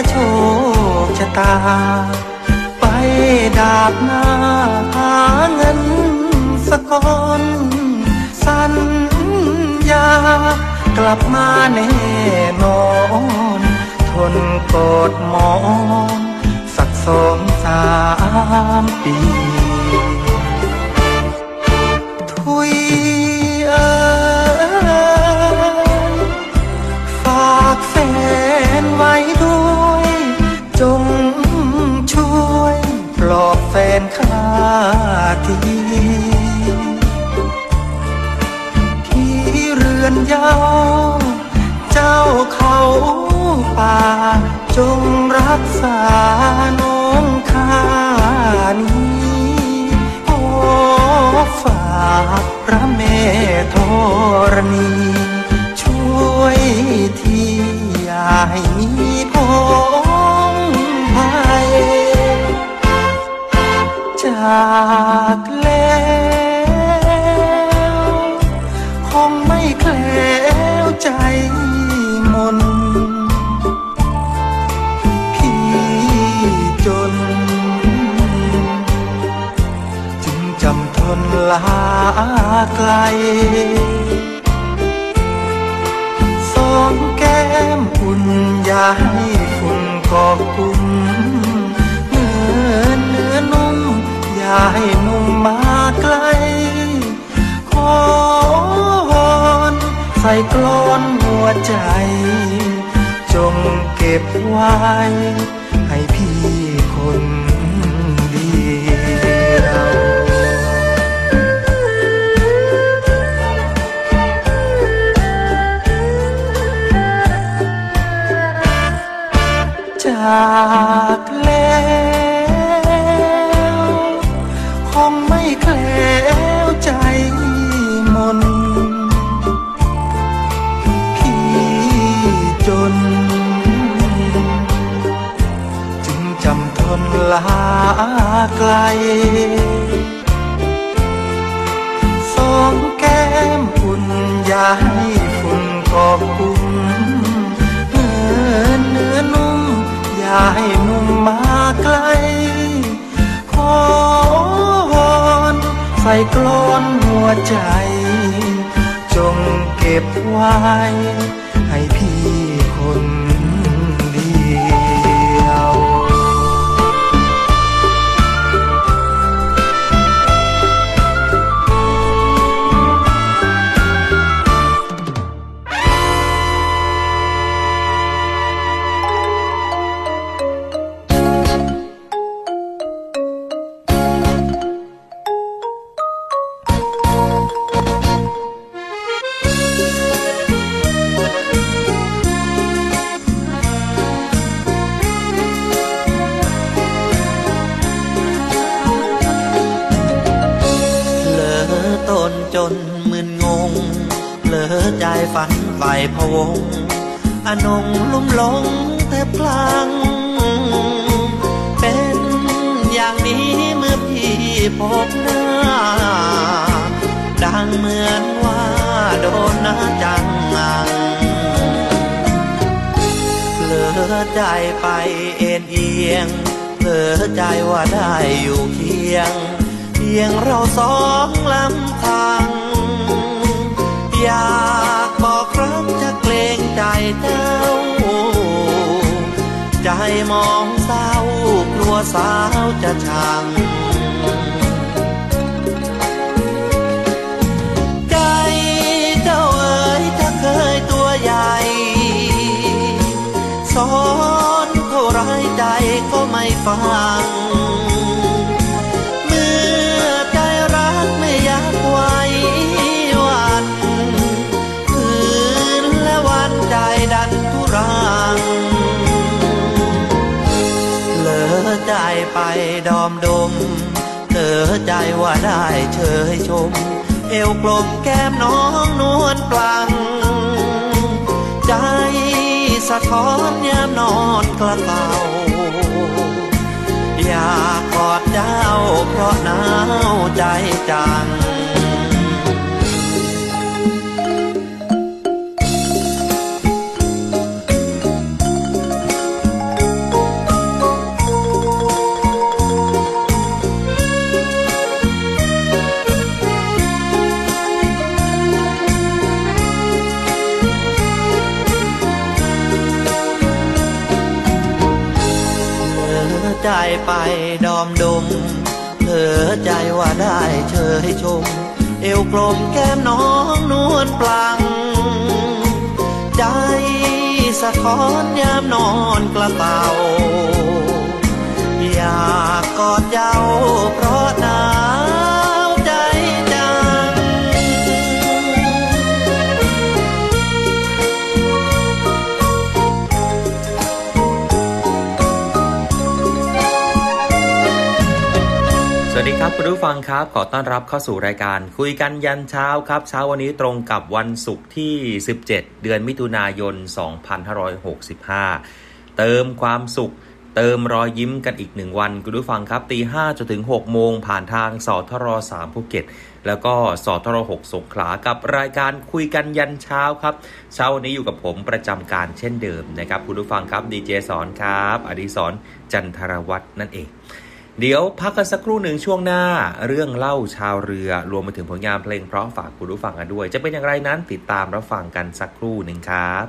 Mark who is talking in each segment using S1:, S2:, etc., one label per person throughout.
S1: แล้วแต่โชคชะตา ไปดาบหน้าหาเงินสะกอนสัญญากลับมาแน่นอน ทนกดมอง สักสองสามปี จงรักษาน้องข้านี้ขอฝากพระแม่ธรณี ช่วยทีอย่าให้มีพงภัยจาก ไกล สองแก้มอุ่นอย่าให้ฝุ่นกอบกุ่มเนื้อเนื้อนุ่มอย่าให้นุ่มมาไกล ขอวอนใส่กลอนหัวใจ จงเก็บไว้ กล้นหัวใจ จงเก็บไว้ พี่
S2: พบหน้า ดังเหมือนว่าโดนน้าจังงังเผลอใจไปเอ็นเอียงเผลอใจว่าได้อยู่เคียง เพียงเราสองลำพัง อยากบอกครักจะเกรงใจเจ้า ใจมองเศร้ากลัวสาวจะชัง ฟัง เมื่อใจรักไม่อยากไว้วัน คืนและวันใจดันทุรังเหลือใจไปดอมดมเหลือใจว่าได้เชยชม เอวกลมแก้มน้องนวลปลัง ใจสะท้อนยามนอนกระเป๋า อยากกอดเจ้าเพราะหนาวใจจัง ใจไปดอมดมเผลอใจว่าได้เชยชม เอวกลมแก้มน้องนวลปลัง ใจสะท้อนยามนอนกระเป๋าอยากกอดเย้าเพราะ
S3: ครับคุณผู้ฟังครับ ขอต้อนรับเข้าสู่รายการ คุยกันยันเช้าครับ เช้าวันนี้ตรงกับวันศุกร์ที่ 17 เดือนมิถุนายน 2565 เติมความสุข เติมรอยยิ้มกันอีกหนึ่งวัน คุณผู้ฟังครับตี5จนถึง 6 โมงผ่านทางสทร3ภูเก็ต แล้วก็สทร6สงขลากับรายการคุยกันยันเช้าครับ เช้าวันนี้อยู่กับผมประจำการเช่นเดิมนะครับคุณผู้ฟังครับดีเจสอนครับ อดีสรจันทรวัฒน์นั่นเอง เดี๋ยวพักกันสักครู่หนึ่งช่วงหน้า เรื่องเล่าชาวเรือ รวมไปถึงผลงานเพลงเพราะฝากคุณผู้ฟังกันด้วย จะเป็นอย่างไรนั้นติดตามรับฟังกันสักครู่หนึ่งครับ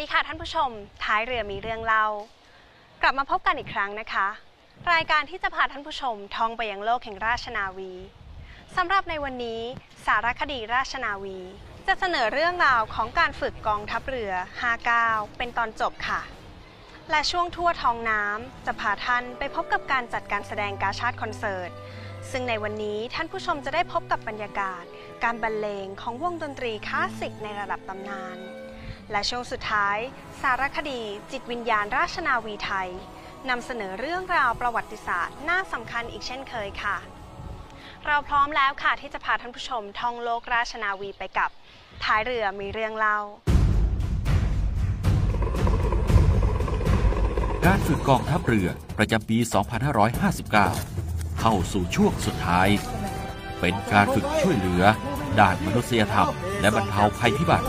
S4: ดีค่ะท่านผู้ชม ท้ายเรือมีเรื่องเล่า กลับมาพบกันอีกครั้งนะคะ รายการที่จะพาท่านผู้ชมท่องไปยังโลกแห่งราชนาวีสำหรับในวันนี้ สารคดีราชนาวี จะเสนอเรื่องราวของการฝึกกองทัพเรือ 59 เป็นตอนจบค่ะ และช่วงทั่วท้องน้ำจะพาท่านไปพบกับการจัดการแสดงกาชาติคอนเสิร์ต ซึ่งในวันนี้ท่านผู้ชมจะได้พบกับบรรยากาศ การบรรเลงของวงดนตรีคลาสสิกในระดับตำนาน และช่วงสุดท้าย สารคดี จิตวิญญาณราชนาวีไทยนำเสนอเรื่องราวประวัติศาสตร์น่าสำคัญอีกเช่นเคยค่ะ เราพร้อมแล้วค่ะที่จะพาท่านผู้ชมท่องโลกราชนาวีไปกับ ท้ายเรือมีเรื่องเล่า
S5: การฝึกกองทัพเรือประจำปี 2559 เข้าสู่ช่วงสุดท้าย เป็นการฝึกช่วยเหลือ ด้านมนุษยธรรม และบรรเทาภัยพิบัติ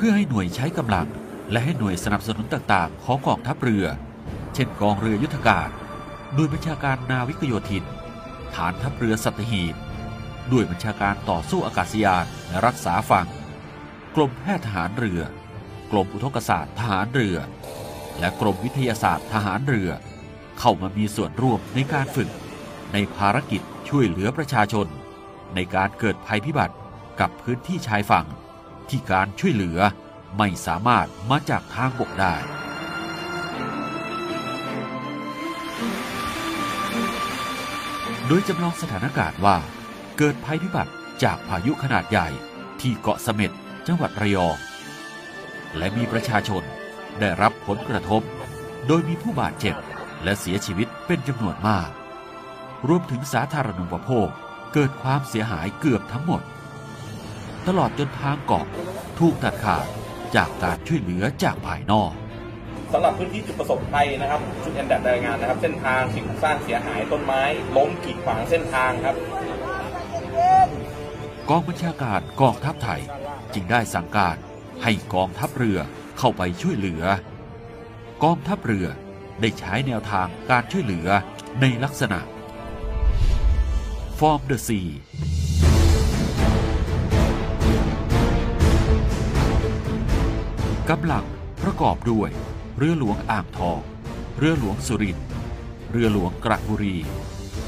S5: เพื่อให้หน่วยใช้กำลัง และให้หน่วยสนับสนุนต่างๆ ของกองทัพเรือ เช่นกองเรือยุทธการหน่วยบัญชาการนาวิกโยธิน ฐานทัพเรือสัตหีบด้วยบัญชาการต่อสู้อากาศยานและรักษาฝั่ง กรมแพทย์ทหารเรือ กรมอุทกศาสตร์ทหารเรือ และกรมวิทยาศาสตร์ทหารเรือ เข้ามามีส่วนร่วมในการฝึก ในภารกิจช่วยเหลือประชาชน ในการเกิดภัยพิบัติกับพื้นที่ชายฝั่ง ที่การช่วยเหลือไม่สามารถมาจากทางบกได้โดยจำลองสถานการณ์ว่า เกิดภัยพิบัติจากพายุขนาดใหญ่ที่เกาะเสม็ดจังหวัดระยอง และมีประชาชนได้รับผลกระทบ โดยมีผู้บาดเจ็บและเสียชีวิตเป็นจำนวนมาก รวมถึงสาธารณูปโภคเกิดความเสียหายเกือบทั้งหมด ตลอดจนทางเกาะถูกตัดขาดจากการช่วยเหลือจากภายนอก
S6: สำหรับพื้นที่จุดประสบภัยนะครับชุดแอนดับรายงานนะครับ เส้นทางสิ่งปลูกสร้างเสียหายต้นไม้ล้มกีดขวางเส้นทางครับ
S5: กองบัญชาการกองทัพไทยจึงได้สั่งการให้กองทัพเรือเข้าไปช่วยเหลือ กองทัพเรือได้ใช้แนวทางการช่วยเหลือในลักษณะ Form the Sea กำลังประกอบด้วย เรือหลวงอ่างทอง เรือหลวงสุรินทร์เรือหลวงกระบุรี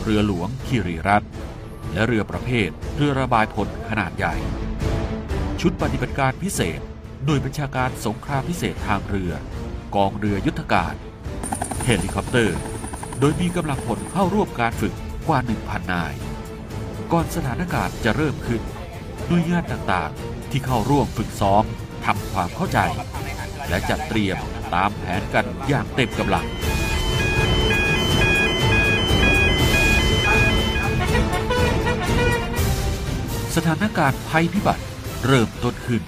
S5: เรือหลวงคีรีรัตน์และเรือประเภทเรือระบายพลขนาดใหญ่ ชุดปฏิบัติการพิเศษหน่วยบัญชาการสงครามพิเศษทางเรือ กองเรือยุทธการเฮลิคอปเตอร์ โดยมีกำลังพลเข้าร่วมการฝึกกว่า 1,000 นาย ก่อนสถานการณ์จะเริ่มขึ้นหน่วยงานต่างๆ ที่เข้าร่วมฝึกซ้อม ทำความเข้าใจ และจัดเตรียมตามแผนกันอย่างเต็มกำลังสถานการณ์ภัยพิบัติเริ่มต้นขึ้น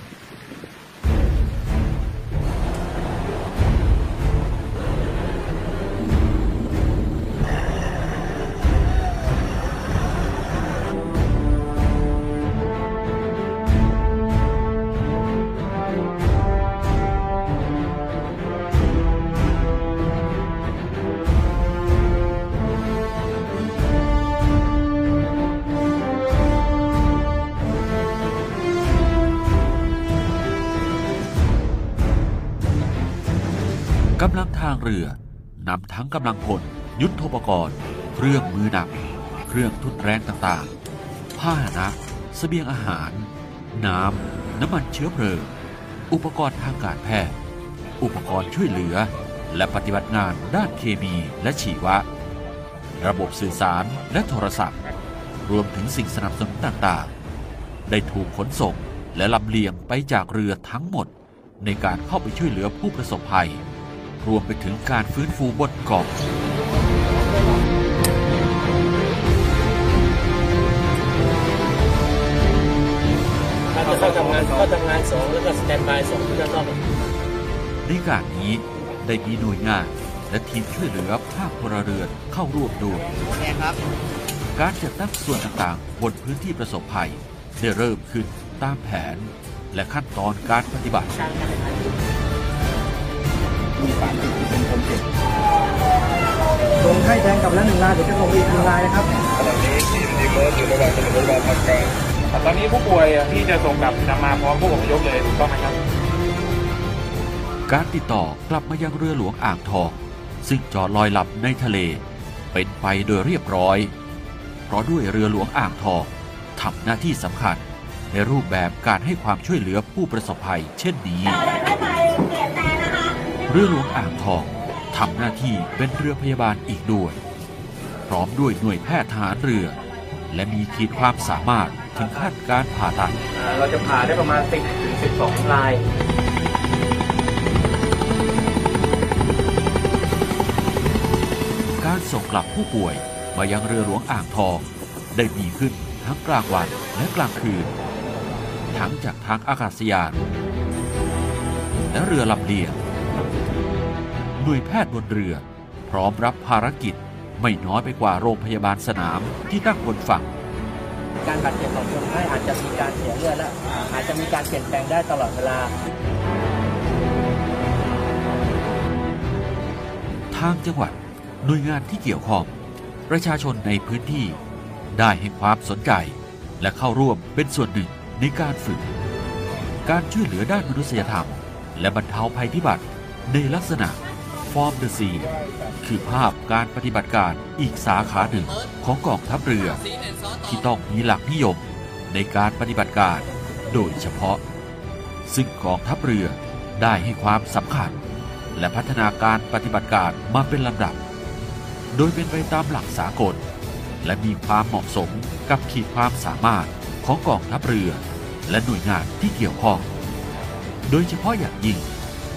S5: กำลังพล ยุทธปกรณ์ เครื่องมือหนัก เครื่องทุนแรงต่างๆ ผ้าหนะเสบียงอาหาร น้ำ น้ำมันเชื้อเพลิง อุปกรณ์ทางการแพทย์ อุปกรณ์ช่วยเหลือ และปฏิบัติงานด้านเคมีและชีวะ ระบบสื่อสารและโทรศัพท์ รวมถึงสิ่งสนับสนุนต่างๆ ได้ถูกขนส่งและลำเลียงไปจากเรือทั้งหมด ในการเข้าไปช่วยเหลือผู้ประสบภัย รวมไปถึงการฟื้นฟูบนเกาะ
S7: อาจจะเข้าทำงานเข้าทำงานสองแล้วก็สแตนบายสองที่ด้านนอก
S5: ในการนี้ได้มีหน่วยงานและทีมช่วยเหลือภาคพลเรือนเข้าร่วมด้วยการจัดตั้งส่วนต่างๆ บนพื้นที่ประสบภัยได้เริ่มขึ้นตามแผนและขั้นตอนการปฏิบัติ
S8: ลงให้แทงกลับแล้วหนึ่งลายเดี๋ยวจะลงอีกหนึ่งลายนะครับ
S6: ขณะนี้ที่ตอนนี้ผู้ป่วยที่จะส่งกลับนำมาพร้อมผู้อพยพเลยถูกต้องไหมครับ
S5: การติดต่อกลับมายังเรือหลวงอ่างทอง ซึ่งจอดลอยลับในทะเล เป็นไปโดยเรียบร้อย เพราะด้วยเรือหลวงอ่างทองทำหน้าที่สำคัญในรูปแบบการให้ความช่วยเหลือผู้ประสบภัยเช่นนี้ เรือหลวงอ่างทองทำหน้าที่เป็นเรือพยาบาลอีกด้วย พร้อมด้วยหน่วยแพทย์ทหารเรือ และมีขีดความสามารถถึงขั้นการผ่าตัด
S7: เราจะผ่าได้ประมาณ 10ถึง12 ลาย
S5: การส่งกลับผู้ป่วยมายังเรือหลวงอ่างทอง ได้มีขึ้นทั้งกลางวันและกลางคืน ทั้งจากทางอากาศยาน และเรือลำเลียง หน่วยแพทย์บนเรือ พร้อมรับภารกิจไม่น้อยไปกว่าโรงพยาบาลสนามที่ตั้งบนฝั่ง
S7: การบาดเจ็บของคนไข้อาจจะมีการเสียเลือดและอาจจะมีการเปลี่ยนแปลงได้ตลอดเวลา
S5: ทางจังหวัดหน่วยงานที่เกี่ยวข้องประชาชนในพื้นที่ได้ให้ความสนใจ และเข้าร่วมเป็นส่วนหนึ่งในการฝึก การช่วยเหลือด้านมนุษยธรรม และบรรเทาภัยพิบัติในลักษณะ Form the Sea คือภาพการปฏิบัติการอีกสาขาหนึ่งของกองทัพเรือ ที่ต้องมีหลักนิยมในการปฏิบัติการโดยเฉพาะ ซึ่งกองทัพเรือได้ให้ความสำคัญ และพัฒนาการปฏิบัติการมาเป็นลำดับ โดยเป็นไปตามหลักสากล และมีความเหมาะสมกับขีดความสามารถของกองทัพเรือ และหน่วยงานที่เกี่ยวข้อง โดยเฉพาะอย่างยิ่ง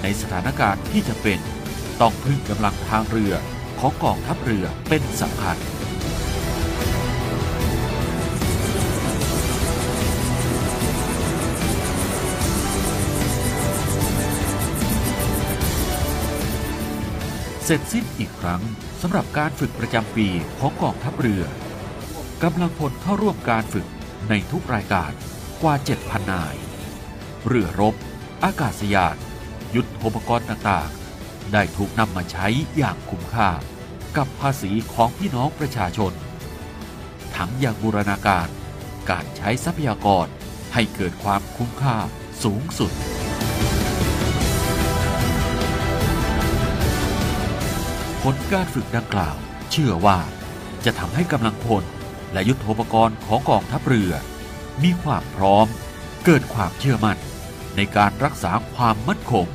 S5: ในสถานการณ์ที่จะเป็น ต้องพึ่งกำลังทางเรือของกองทัพเรือเป็นสำคัญ เสร็จสิ้นอีกครั้งสำหรับการฝึกประจำปีของกองทัพเรือกำลังพลเข้าร่วมการฝึกในทุกรายการกว่า 7,000 นาย เรือรบ อากาศยาน ยุทธโภครณ์ต่างๆ ได้ถูกนำมาใช้อย่างคุ้มค่า กับภาษีของพี่น้องประชาชน ทั้งอย่างบูรณาการ การใช้ทรัพยากรให้เกิดความคุ้มค่าสูงสุด ผลการฝึกดังกล่าว เชื่อว่าจะทำให้กำลังพลและยุทธโภครณ์ของกองทัพเรือ มีความพร้อม เกิดความเชื่อมั่นในการรักษาความมั่นคง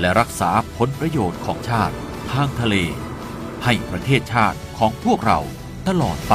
S5: และรักษาผลประโยชน์ของชาติ ทางทะเล ให้ประเทศชาติของพวกเราตลอดไป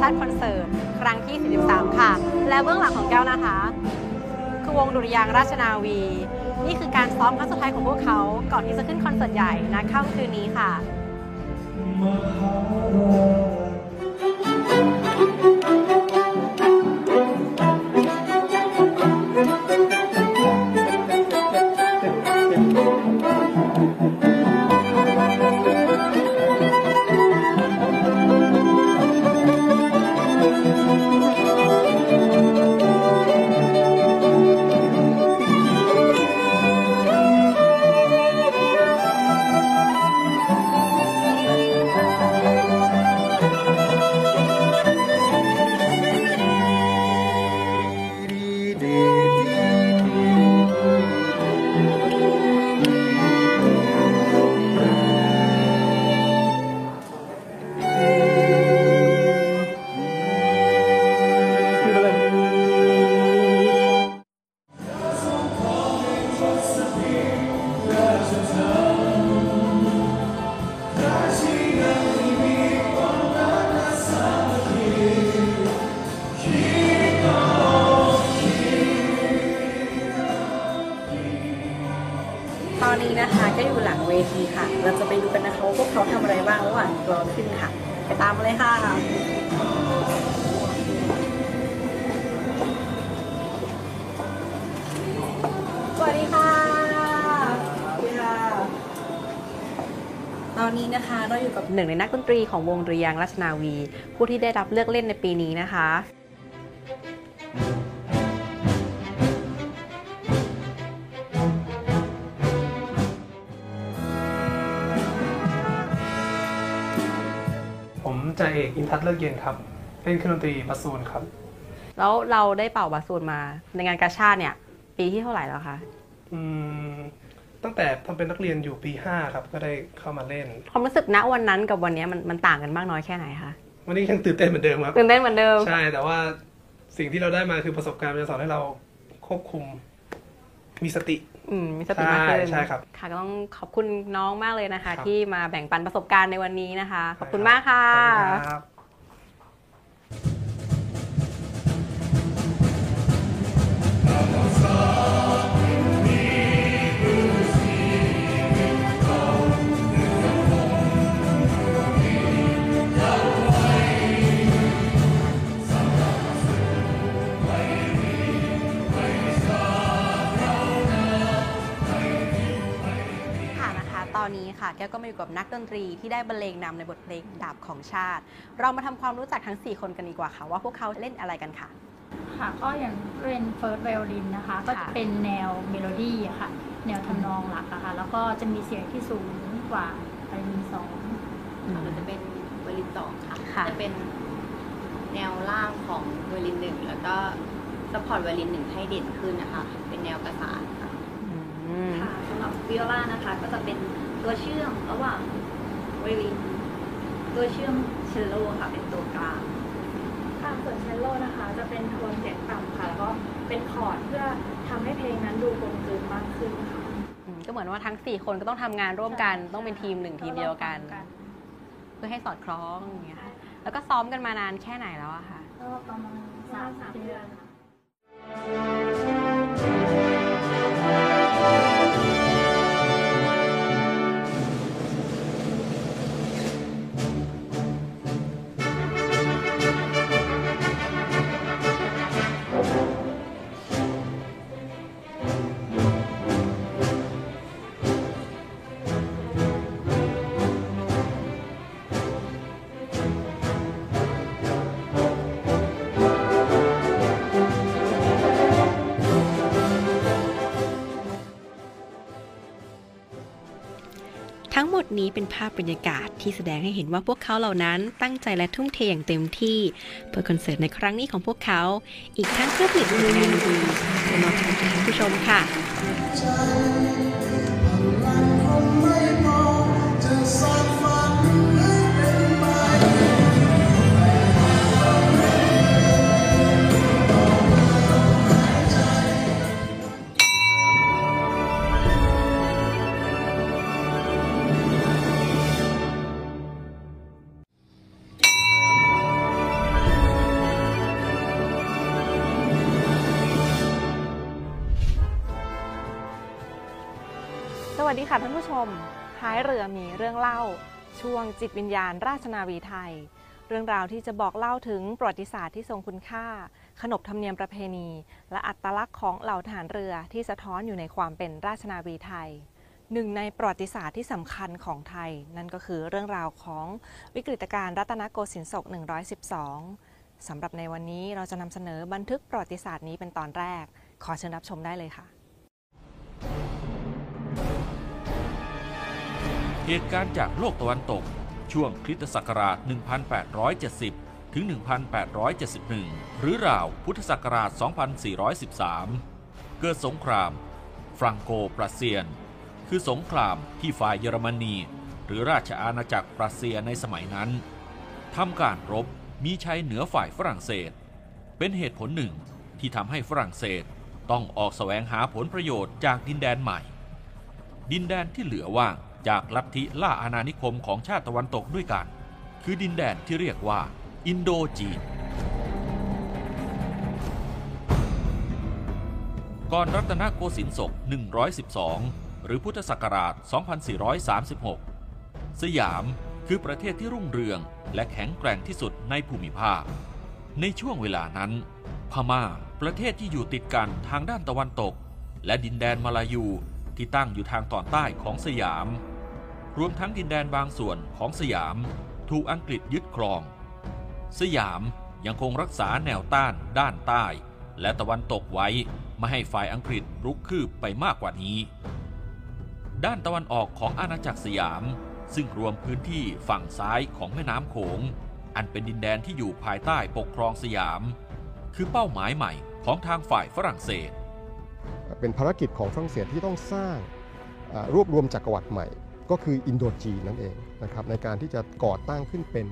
S4: ชาติคอนเสิร์ตครั้งที่ 43 ค่ะ และเบื้องหลังของแก้วนะคะ คือวงดุริยางราชนาวี นี่คือการซ้อมครั้งสุดท้ายของพวกเขาก่อนที่จะขึ้นคอนเสิร์ตใหญ่นะ
S1: ค่ำ
S8: คืนนี้ค่ะค นึ่งในนักดนตรีของวงดุริยางค์ราชนาวี ผู้ที่ได้รับเลือกเล่นในปีนี้นะคะ
S9: ผมจ่าเอกอินทัศน์เลิกเย็นครับ เป็นเครื่องดนตรีบาสูนครับ
S8: แล้วเราได้เป่าบาสูนมาในงานกาชาติเนี่ย ปีที่เท่าไหร่แล้วคะ
S9: อืม ตั้งแต่ทำเป็นนักเรียนอยู่ปี5ครับก็ได้เข้ามาเล่น
S8: ความรู้สึกณวันนั้นกับวันนี้มันมันต่างกันมากน้อยแค่ไหนคะ
S9: วันนี้ยังตื่นเต้นเหมือนเดิมครับ
S8: ตื่นเต้นเหมือนเดิม
S9: ใช่แต่ว่าสิ่งที่เราได้มาคือประสบการณ์มันจะสอนให้เราควบคุม มีสติ
S8: อืมมีสติมากขึ้น
S9: ใช่ใช่ครับ
S8: ค่ะก็ต้องขอบคุณน้องมากเลยนะคะ
S9: ครับ
S8: ที่มาแบ่งปันประสบการณ์ในวันนี้นะคะ ขอบคุณมากค่ะ
S9: ขอบคุณครับ
S8: อนนี้ค่ะ แก้วก็มาอยู่กับนักดนตรีที่ได้บรรเลงนำในบทเพลงดาบของชาติ เรามาทำความรู้จักทั้ง 4 คนกันดีกว่าค่ะ ว่าพวกเขาเล่นอะไรกันค่ะ
S10: ค่ะ ก็อย่างเป็น first violin นะคะ ก็จะเป็นแนวเมโลดี้อะค่ะ แนวทำนองหลักอะค่ะ แล้วก็จะมีเสียงที่สูงกว่าไวโอลินสอง
S11: เราจะเป็นไวโอลินสองค่ะ
S8: ค่ะ
S11: จะเป็นแนวล่างของไวโอลินหนึ่งแล้วก็ support ไวโอลินหนึ่งให้เด่นขึ้นนะคะ เป็นแนวประสานค่ะ
S12: ค่ะสำหรับวิโอลานะคะก็จะเป็น ตัวเชื่อมระหว่างไวโอลินตัวเชื่อมเชลโลค่ะ เป็นตัวกลาง
S10: ค่ะส่วนเชลโลนะคะ จะเป็นโทนเสียงต่ำค่ะ แล้วก็เป็นคอร์ดเพื่อทำให้เพลงนั้นดูกลมกลืนมากขึ้นค่ะ
S8: อืมก็เหมือนว่าทั้ง 4 คนก็ต้องทำงานร่วมกัน ต้องเป็นทีมหนึ่งทีมเดียวกัน เพื่อให้สอดคล้องอย่างเงี้ยค่ะแล้วก็ซ้อมกันมานานแค่ไหนแล้วอะคะ
S10: ก็ประมาณสามสามเดือนค่ะ
S8: นี้เป็นภาพบรรยากาศที่แสดงให้เห็นว่าพวกเขาเหล่านั้นตั้งใจและทุ่มเทอย่างเต็มที่ เพื่อคอนเสิร์ตในครั้งนี้ของพวกเขา อีกทั้งเพื่อผลิตงานดีๆจะมาพบกับท่านผู้ชมค่ะ
S13: ค่ะท่านผู้ชมท้ายเรือมีเรื่องเล่า ช่วงจิตวิญญาณราชนาวีไทย เรื่องราวที่จะบอกเล่าถึงประวัติศาสตร์ที่ทรงคุณค่า ขนบธรรมเนียมประเพณี และอัตลักษณ์ของเหล่าทหารเรือที่สะท้อนอยู่ในความเป็นราชนาวีไทยหนึ่งในประวัติศาสตร์ที่สำคัญของไทย นั่นก็คือเรื่องราวของวิกฤตการณ์รัตนโกสินทร์ศก 112 สำหรับในวันนี้เราจะนำเสนอบันทึกประวัติศาสตร์นี้เป็นตอนแรก ขอเชิญรับชมได้เลยค่ะ
S5: เหตุการณ์จากโลกตะวันตก ช่วงคริสตศักราช 1870 ถึง 1871 หรือราวพุทธศักราช 2413 เกิดสงคราม ฟรังโกปรัสเซียน คือสงครามที่ฝ่ายเยอรมนี หรือราชอาณาจักรปรัสเซียในสมัยนั้นทำการรบมีชัยเหนือฝ่ายฝรั่งเศส เป็นเหตุผลหนึ่งที่ทำให้ฝรั่งเศสต้องออกแสวงหาผลประโยชน์จากดินแดนใหม่ ดินแดนที่เหลือว่าง จากลัทธิล่าอาณานิคมของชาติตะวันตกด้วยกัน คือดินแดนที่เรียกว่า อินโดจีน ก่อนรัตนโกสินทร์ศก 112 หรือพุทธศักราช 2436 สยามคือประเทศที่รุ่งเรืองและแข็งแกร่งที่สุดในภูมิภาค ในช่วงเวลานั้น พม่าประเทศที่อยู่ติดกันทางด้านตะวันตก และดินแดนมาลายูที่ตั้งอยู่ทางตอนใต้ของสยาม รวมทั้งดินแดนบางส่วนของสยาม ถูกอังกฤษยึดครอง สยามยังคงรักษาแนวต้านด้านใต้ และตะวันตกไว้ไม่ให้ฝ่ายอังกฤษรุกคืบไปมากกว่านี้ ด้านตะวันออกของอาณาจักรสยาม ซึ่งรวมพื้นที่ฝั่งซ้ายของแม่น้ำโขง อันเป็นดินแดนที่อยู่ภายใต้ปกครองสยาม คือเป้าหมายใหม่ของทางฝ่ายฝรั่งเศส
S14: เป็นภารกิจของฝรั่งเศสที่ต้องสร้างรวบรวมจักรวรรดิใหม่ ก็คืออินโดจีนนั่นเองนะครับในการที่จะก่อตั้งขึ้นเป็น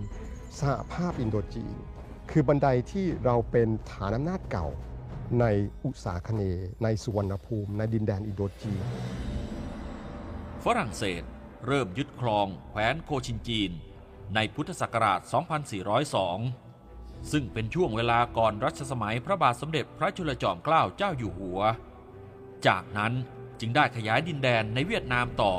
S14: สหภาพอินโดจีน คือบันไดที่เราเป็นฐานอำนาจเก่าในอุตสาคเนในสุวรรณภูมิ ในดินแดนอินโดจีน
S5: ฝรั่งเศสเริ่มยึดครองแคว้นโคชินจีน ในพุทธศักราช 2402 ซึ่งเป็นช่วงเวลาก่อนรัชสมัยพระบาทสมเด็จพระจุลจอมเกล้าเจ้าอยู่หัว จากนั้นจึงได้ขยายดินแดนในเวียดนามต่อ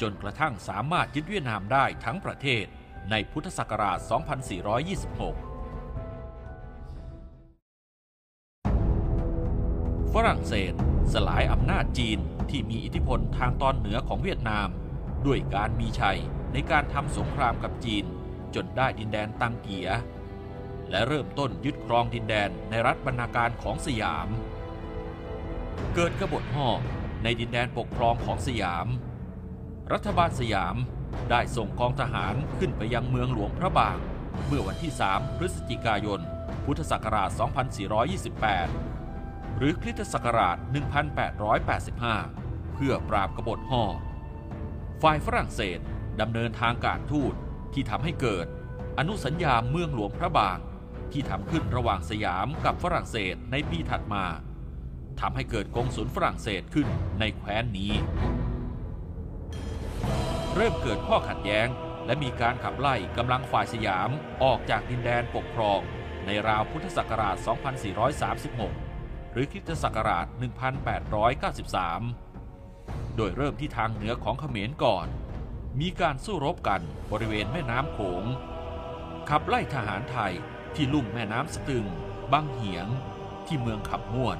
S5: จนกระทั่งสามารถยึดเวียดนามได้ทั้งประเทศในพุทธศักราช 2426 ฝรั่งเศสสลายอำนาจจีนที่มีอิทธิพลทางตอนเหนือของเวียดนาม ด้วยการมีชัยในการทำสงครามกับจีน จนได้ดินแดนตังเกีย และเริ่มต้นยึดครองดินแดนในรัฐบรรณาการของสยาม เกิดกบฏห่อในดินแดนปกครองของสยาม รัฐบาลสยามได้ส่งกองทหารขึ้นไปยังเมืองหลวงพระบาง เมื่อวันที่ 3 พฤศจิกายน พุทธศักราช 2428 หรือคริสตศักราช 1885 เพื่อปราบกบฏห่อ ฝ่ายฝรั่งเศสดำเนินทางการทูตที่ทำให้เกิด อนุสัญญาเมืองหลวงพระบาง ที่ทำขึ้นระหว่างสยามกับฝรั่งเศสในปีถัดมาทำให้เกิดกงสุลฝรั่งเศสขึ้นในแคว้นนี้ เริ่มเกิดข้อขัดแย้ง และมีการขับไล่กำลังฝ่ายสยามออกจากดินแดนปกครอง ในราวพุทธศักราช 2436 หรือคริสตศักราช 1893 โดยเริ่มที่ทางเหนือของเขมรก่อน มีการสู้รบกันบริเวณแม่น้ำโขง ขับไล่ทหารไทยที่ลุ่มแม่น้ำสตึงบังเหียง ที่เมืองขับม่วน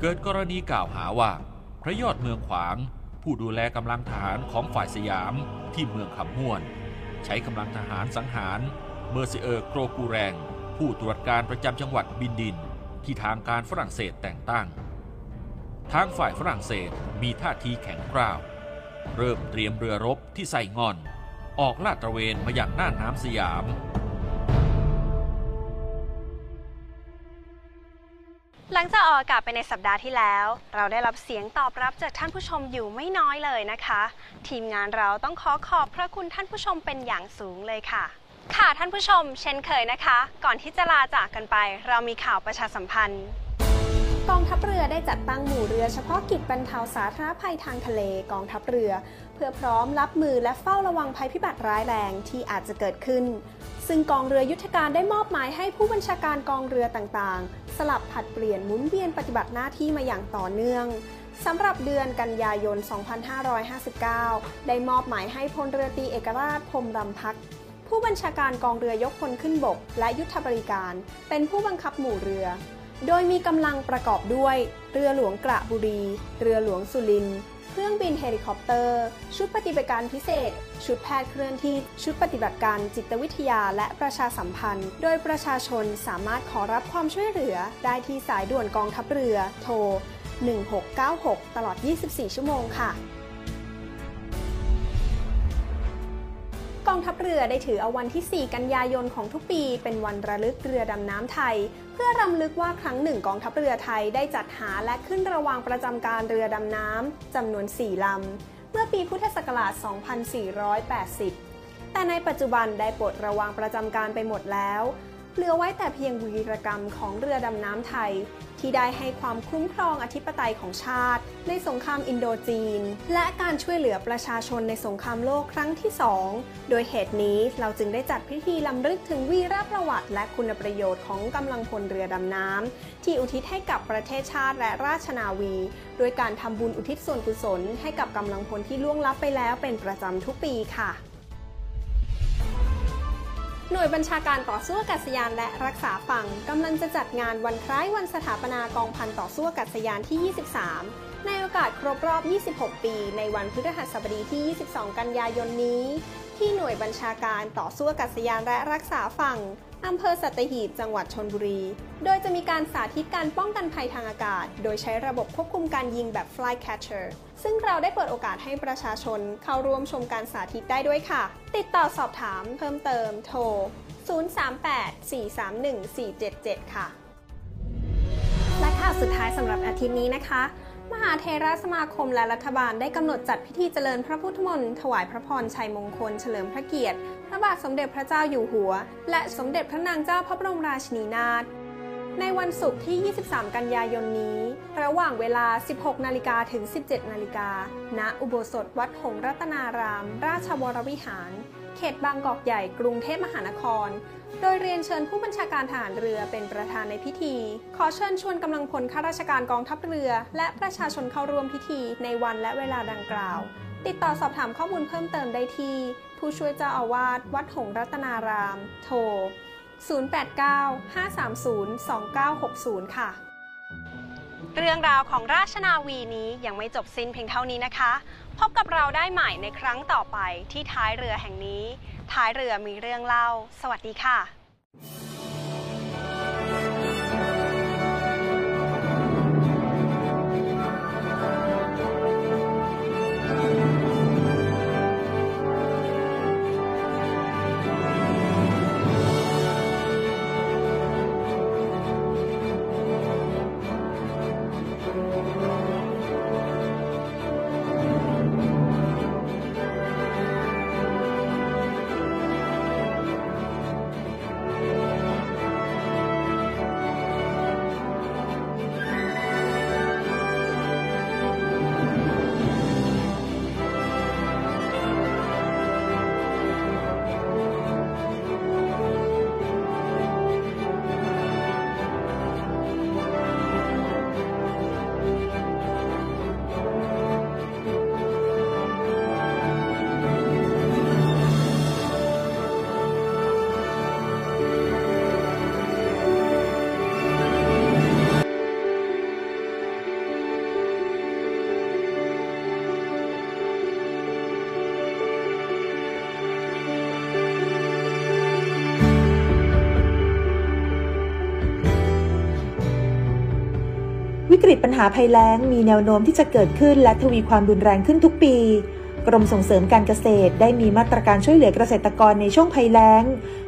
S5: เกิดกรณีกล่าวหาว่าพระยอดเมืองขวาง ผู้ดูแลกำลังทหารของฝ่ายสยามที่เมืองขับม่วน ใช้กำลังทหารสังหารเมอร์ซิเออร์โกรกูแรง ผู้ตรวจการประจำจังหวัดบินดิน ที่ทางการฝรั่งเศสแต่งตั้ง ทางฝ่ายฝรั่งเศสมีท่าทีแข็งกร้าว เริ่มเตรียมเรือรบที่ใส่งอน ออกลาดตระเวนมาอย่างหน้าน้ำสยาม
S4: หลังจากออกอากาศไปในสัปดาห์ที่แล้ว เราได้รับเสียงตอบรับจากท่านผู้ชมอยู่ไม่น้อยเลยนะคะ ทีมงานเราต้องขอขอบพระคุณท่านผู้ชมเป็นอย่างสูงเลยค่ะ ค่ะท่านผู้ชม เช่นเคยนะคะ ก่อนที่จะลาจากกันไป เรามีข่าวประชาสัมพันธ์
S15: กองทัพเรือได้จัดตั้งหมู่เรือเฉพาะกิจบรรเทาสาธารณภัยทางทะเลกองทัพเรือ พื่อพร้อมรับมือและเฝ้าระวังภัยพิบัติร้ายแรงที่อาจจะเกิดขึ้น ซึ่งกองเรือยุทธการได้มอบหมายให้ผู้บัญชาการกองเรือต่างๆ สลับผัดเปลี่ยนหมุนเวียนปฏิบัติหน้าที่มาอย่างต่อเนื่องสำหรับเดือนกันยายน 2559 ได้มอบหมายให้พลเรือตีเอกราชพรมรำพักผู้บัญชาการกองเรือยกพลขึ้นบก และยุทธบริการ เป็นผู้บังคับหมู่เรือ โดยมีกำลังประกอบด้วย เรือหลวงกระบุรี เรือหลวงสุรินทร์ เครื่องบินเฮลิคอปเตอร์ ชุดปฏิบัติการพิเศษ ชุดแพทย์เคลื่อนที่ ชุดปฏิบัติการจิตวิทยาและประชาสัมพันธ์ โดยประชาชนสามารถขอรับความช่วยเหลือ ได้ที่สายด่วนกองทัพเรือ โทร 1696 ตลอด 24 ชั่วโมงค่ะกองทัพเรือได้ถือเอาวันที่ 4 กันยายนของทุกปี เป็นวันระลึกเรือดำน้ำไทย เพื่อรำลึกว่าครั้งหนึ่งกองทัพเรือไทยได้จัดหาและขึ้นระวางประจำการเรือดำน้ำจำนวน 4 ลำ เมื่อปีพุทธศักราช 2480 แต่ในปัจจุบันได้ปลดระวางประจำการไปหมดแล้ว เหลือไว้แต่เพียงวีรกรรมของเรือดำน้ำไทย ที่ได้ให้ความคุ้มครองอธิปไตยของชาติ ในสงครามอินโดจีน และการช่วยเหลือประชาชนในสงครามโลกครั้งที่สองโดยเหตุนี้เราจึงได้จัดพิธีล้ำลึกถึงวีรประวัติ และคุณประโยชน์ของกำลังพลเรือดำน้ำที่อุทิศให้กับประเทศชาติและราชนาวี โดยการทำบุญอุทิศส่วนกุศล ให้กับกำลังพลที่ล่วงลับไปแล้วเป็นประจำทุกปีค่ะ หน่วยบัญชาการต่อสู้อากาศยานและรักษาฝั่งกำลังจะจัดงานวันคล้ายวันสถาปนากองพันต่อสู้อากาศยานที่ 23 ในโอกาสครบรอบ 26 ปี ในวันพฤหัสบดีที่ 22 กันยายนนี้ ที่หน่วยบัญชาการต่อสู้อากาศยานและรักษาฝั่ง อำเภอสัตหีบ จังหวัดชนบุรี โดยจะมีการสาธิตการป้องกันภัยทางอากาศ โดยใช้ระบบควบคุมการยิงแบบ Fly Catcher ซึ่งเราได้เปิดโอกาสให้ประชาชนเข้าร่วมชมการสาธิตได้ด้วยค่ะ ติดต่อสอบถามเพิ่มเติมโทร 038-431-477 ค่ะ และข่าวสุดท้ายสำหรับอาทิตย์นี้นะคะ มหาเทราสมาคมและรัฐบาลได้กำหนดจัดพิธีเจริญพระพุทธมนต์ถวายพระพรชัยมงคลเฉลิมพระเกียรติ ระบาทสมเด็จพระเจ้าอยู่หัว และสมเด็จพระนางเจ้าพระบรมราชินีนาถในวันศุกร์ที่ 23 กันยายนนี้ ระหว่างเวลา 16 นาฬิกาถึง 17 นาฬิกา ณ อุโบสถวัดหงรัตนาราม ราชวรวิหาร เขตบางกอกใหญ่ กรุงเทพมหานคร โดยเรียนเชิญผู้บัญชาการทหารเรือเป็นประธานในพิธี ขอเชิญชวนกำลังพลข้าราชการกองทัพเรือ และประชาชนเข้าร่วมพิธีในวันและเวลาดังกล่าว ติดต่อสอบถามข้อมูลเพิ่มเติมได้ที่ ผู้ช่วยเจ้าอาวาสวัดหงรัตนาราม โทร 089-530-2960 ค่ะ
S4: เรื่องราวของราชนาวีนี้ยังไม่จบสิ้นเพียงเท่านี้นะคะ พบกับเราได้ใหม่ในครั้งต่อไปที่ท้ายเรือแห่งนี้ ท้ายเรือมีเรื่องเล่า สวัสดีค่ะ
S16: ญหาภัยแล้งมีแนวโน้มที่จะเกิดขึ้นและทวีความรุนแรงขึ้นทุกปี กรมส่งเสริมการเกษตรได้มีมาตรการช่วยเหลือเกษตรกรในช่วงภัยแล้ง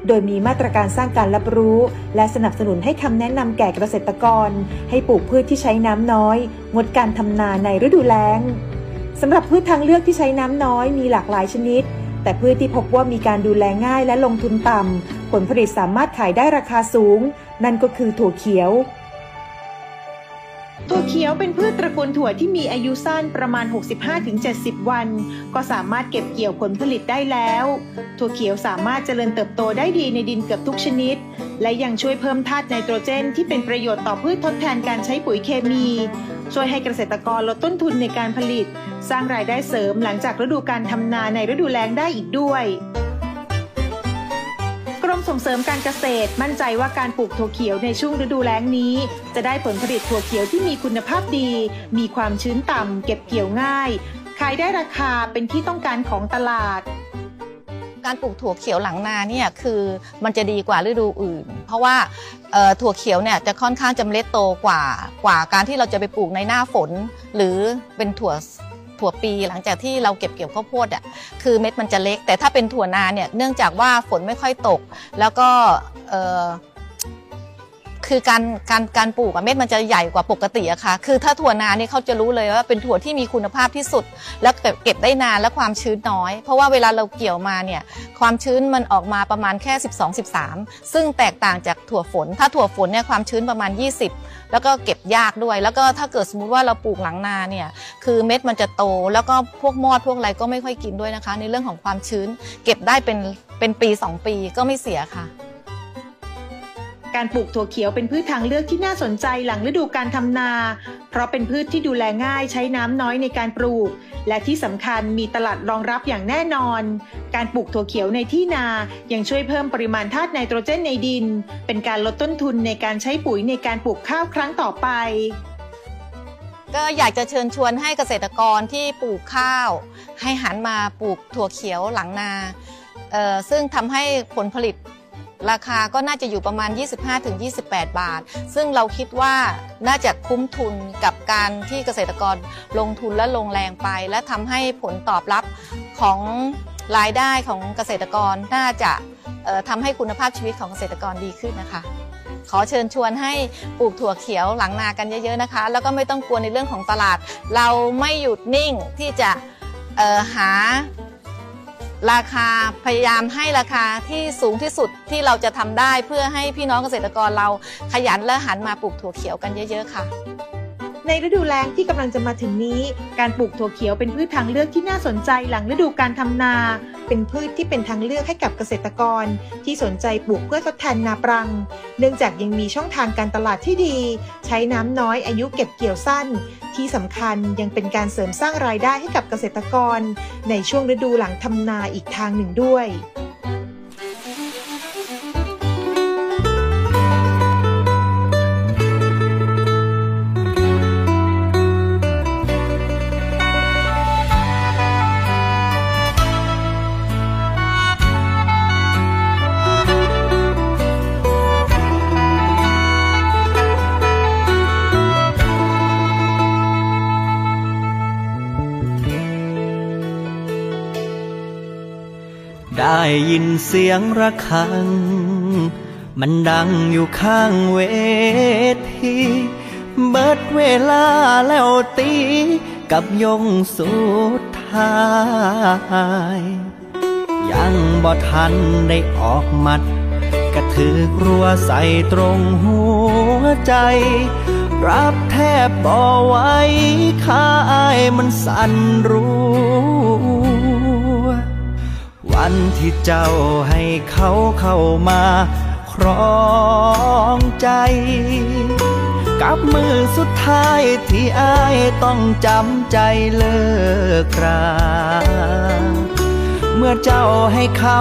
S16: โดยมีมาตรการสร้างการรับรู้ และสนับสนุนให้คำแนะนำแก่เกษตรกร ให้ปลูกพืชที่ใช้น้ำน้อย งดการทำนาในฤดูแล้งสำหรับพืชทางเลือกที่ใช้น้ำน้อยมีหลากหลายชนิด แต่พืชที่พบว่ามีการดูแลง่ายและลงทุนต่ำผลผลิตสามารถขายได้ราคาสูง นั่นก็คือถั่วเขียวถั่ว เขียวเป็นพืชตระกูลถั่วที่มีอายุสั้นประมาณ 65-70 วัน ก็สามารถเก็บเกี่ยวผลผลิตได้แล้ว ถั่วเขียวสามารถเจริญเติบโตได้ดีในดินเกือบทุกชนิด และยังช่วยเพิ่มธาตุไนโตรเจนที่เป็นประโยชน์ต่อพืชทดแทนการใช้ปุ๋ยเคมี ช่วยให้เกษตรกรลดต้นทุนในการผลิต สร้างรายได้เสริมหลังจากฤดูการทำนาในฤดูแล้งได้อีกด้วย มส่งเสริมการเกษตร มั่นใจว่าการปลูกถั่วเขียวในช่วงฤดูแล้งนี้ จะได้ผลผลิตถั่วเขียวที่มีคุณภาพดี มีความชื้นต่ำ เก็บเกี่ยวง่าย ขายได้ราคาเป็นที่ต้องการของตลาด
S17: การปลูกถั่วเขียวหลังนาเนี่ยคือมันจะดีกว่าฤดูอื่น เพราะว่าถั่วเขียวเนี่ยจะค่อนข้างจะเมล็ดโตกว่ากว่าการที่เราจะไปปลูกในหน้าฝน หรือเป็นถั่ว ถั่วปีหลังจากที่เราเก็บเกี่ยวข้าวโพดอะคือเม็ดมันจะเล็ก แต่ถ้าเป็นถั่วนาเนี่ยเนื่องจากว่าฝนไม่ค่อยตก แล้วก็เอ่อ คือการการการปลูกอะเม็ดมันจะใหญ่กว่าปกติอะค่ะ คือถ้าถั่วนานี่เขาจะรู้เลยว่าเป็นถั่วที่มีคุณภาพที่สุด แล้วเก็บเก็บได้นานและความชื้นน้อย เพราะว่าเวลาเราเกี่ยวมาเนี่ยความชื้นมันออกมาประมาณแค่ 12-13 ซึ่งแตกต่างจากถั่วฝน ถ้าถั่วฝนเนี่ยความชื้นประมาณ 20 แล้วก็เก็บยากด้วย แล้วก็ถ้าเกิดสมมุติว่าเราปลูกหลังนาเนี่ยคือเม็ดมันจะโตแล้วก็พวกมอดพวกอะไรก็ไม่ค่อยกินด้วยนะคะ ในเรื่องของความชื้น เก็บได้เป็นเป็นปี 2 ปีก็ไม่เสียค่ะ
S16: การปลูกถั่วเขียวเป็นพืชทางเลือกที่น่าสนใจหลังฤดูการทำนา เพราะเป็นพืชที่ดูแลง่ายใช้น้ำน้อยในการปลูก และที่สำคัญมีตลาดรองรับอย่างแน่นอน การปลูกถั่วเขียวในที่นายังช่วยเพิ่มปริมาณธาตุไนโตรเจนในดิน เป็นการลดต้นทุนในการใช้ปุ๋ยในการปลูกข้าวครั้งต่อไป
S17: ก็อยากจะเชิญชวนให้เกษตรกรที่ปลูกข้าว ให้หันมาปลูกถั่วเขียวหลังนาเอ่อซึ่งทำให้ผลผลิต ราคาก็น่าจะอยู่ประมาณ 25-28 บาท ซึ่งเราคิดว่าน่าจะคุ้มทุนกับการที่เกษตรกรลงทุนและลงแรงไป และทำให้ผลตอบรับของรายได้ของเกษตรกรน่าจะทำให้คุณภาพชีวิตของเกษตรกรดีขึ้นนะคะ ขอเชิญชวนให้ปลูกถั่วเขียวหลังนากันเยอะ ๆนะคะ แล้วก็ไม่ต้องกลัวในเรื่องของตลาด เราไม่หยุดนิ่งที่จะหา ราคาพยายามให้ราคาที่สูงที่สุดที่เราจะทำได้เพื่อให้พี่น้องเกษตรกรเราขยันและหันมาปลูกถั่วเขียวกันเยอะ ๆ ค่ะ
S16: ในฤดูแล้งที่กำลังจะมาถึงนี้ การปลูกถั่วเขียวเป็นพืชทางเลือกที่น่าสนใจหลังฤดูการทำนา เป็นพืชที่เป็นทางเลือกให้กับเกษตรกร ที่สนใจปลูกเพื่อทดแทนนาปรัง เนื่องจากยังมีช่องทางการตลาดที่ดี ใช้น้ำน้อยอายุเก็บเกี่ยวสั้น ที่สำคัญยังเป็นการเสริมสร้างรายได้ให้กับเกษตรกร ในช่วงฤดูหลังทำนาอีกทางหนึ่งด้วย
S18: ยินเสียงระฆัง มันดังอยู่ข้างเวทีเบิดเวลาแล้วตีกับยงสุดท้าย ยังบ่ทันได้ออกหมัด กระถือรัวใส่ตรงหัวใจ รับแทบบ่ไหวข้าอายมันสั่นรู้ วันที่เจ้าให้เขาเข้ามาครองใจ กับมือสุดท้ายที่อายต้องจำใจเลิกราเมื่อเจ้าให้เขา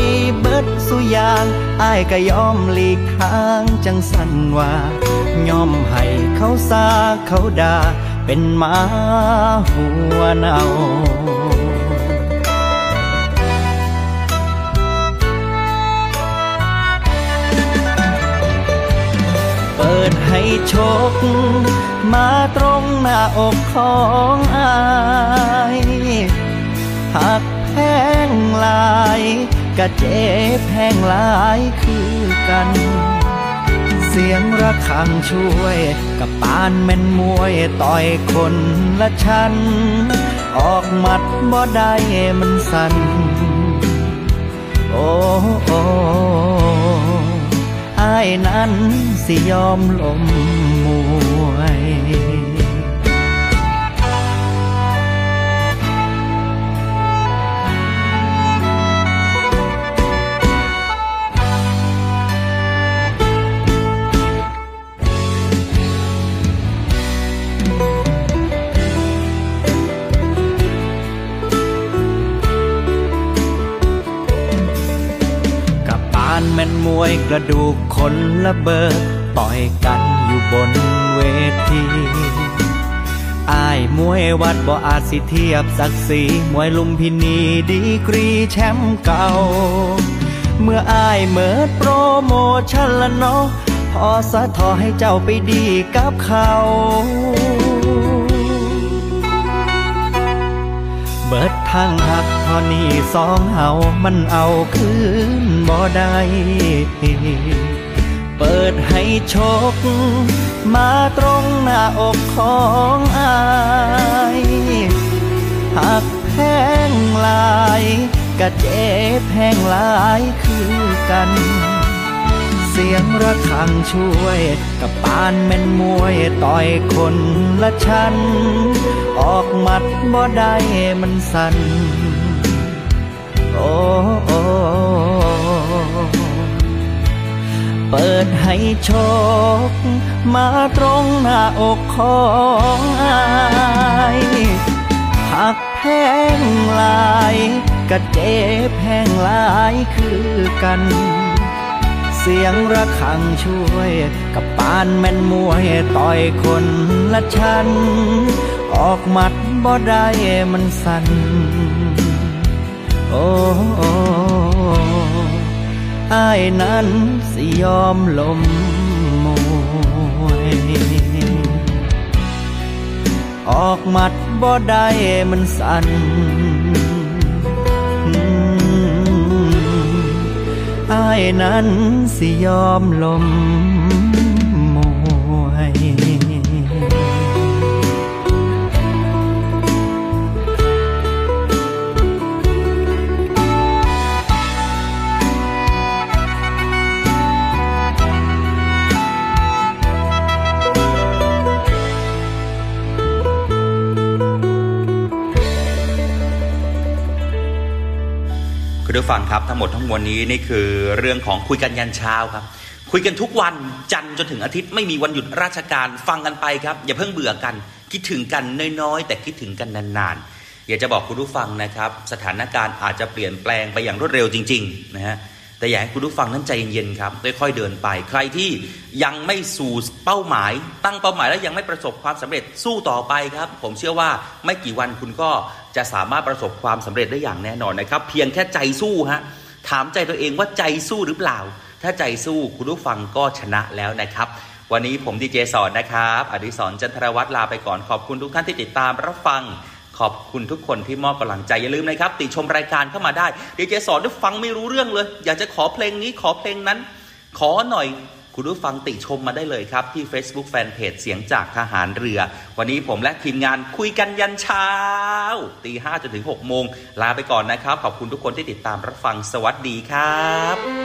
S18: ดีเบิดสุยางอายก็ยอมหลีกทางจังสันว่ายอมให้เขาซาเขาด่าเป็นหมาหัวเนาเปิดให้โชคมาตรงหน้าอกของอายหักแพงลายกะเจ็บแพงลายคือกัน เสียงระฆังช่วยกับปานแม่นมวยต่อยคนละชั้น ออกหมัดบ่ได้มันสั่น โอ้โอ้ อายนั้นสิยอมลม ระดูกคนละเบิดต่อยกันอยู่บนเวทีอายมวยวัดบ่อาจสิเทียบศักดิ์ศรีมวยลุมพินีดีกรีแชมป์เก่า เมื่ออายเมิดโปรโมชั่นละเนาะพอสะทอให้เจ้าไปดีกับเขาเบิดทางหัก ทอนี้สองเฮามันเอาคืนบ่ได้เปิดให้ชก มาตรงหน้าอกของอายหักแพงหลายกะเจ็บแพงหลายคือกัน เสียงระฆังช่วยกับปานแม่นมวยต่อยคนละชั้น ออกหมัดบ่ได้มันสั่น อ้โอเปิดให้โชคมาตรงหน้าอกของอายหักแพงลายกะเจ็บแพงลายคือกันเสียงระฆังช่วยกับปานแม่นมวยต่อยคนละชั้นออกหมัดบ่ได้มันสั่น อ้อ้ายนั้นสิยอมลมมวยออกหมัดบ่ได้มันสั่นอืมอายนั้นสิยอมลม
S19: ณผู้ฟังครับทั้งหมดทั้งมวลนี้นี่คือเรื่องของคุยกันยันเช้าครับ คุยกันทุกวันจันทร์จนถึงอาทิตย์ไม่มีวันหยุดราชการฟังกันไปครับ อย่าเพิ่งเบื่อกัน คิดถึงกันน้อยๆ แต่คิดถึงกันนานๆ อยากจะบอกคุณผู้ฟังนะครับ สถานการณ์อาจจะเปลี่ยนแปลงไปอย่างรวดเร็วจริงๆนะฮะแต่อยากให้คุณผู้ฟังนั้นใจเย็นๆครับค่อยๆเดินไป ใครที่ยังไม่สู่เป้าหมาย ตั้งเป้าหมายแล้วยังไม่ประสบความสำเร็จสู้ต่อไปครับ ผมเชื่อว่าไม่กี่วันคุณก็ จะสามารถประสบความสำเร็จได้อย่างแน่นอนนะครับ เพียงแค่ใจสู้ฮะถามใจตัวเองว่าใจสู้หรือเปล่า ถ้าใจสู้คุณผู้ฟังก็ชนะแล้วนะครับ วันนี้ผมดีเจสอนนะครับอดิศรจันทรวัฒน์ลาไปก่อนขอบคุณทุกท่านที่ติดตามรับฟังขอบคุณทุกคนที่มอบกำลังใจอย่าลืมนะครับ ติชมรายการเข้ามาได้ดีเจสอนได้ฟังไม่รู้เรื่องเลย อยากจะขอเพลงนี้ขอเพลงนั้น ขอหน่อย คุณผู้ฟังติชมมาได้เลยครับ ที่ Facebook Fanpage เสียงจากทหารเรือ วันนี้ผมและทีมงานคุยกันยันเช้าตีห้าจนถึง6โมงลาไปก่อนนะครับ ขอบคุณทุกคนที่ติดตามรับฟังสวัสดีครับ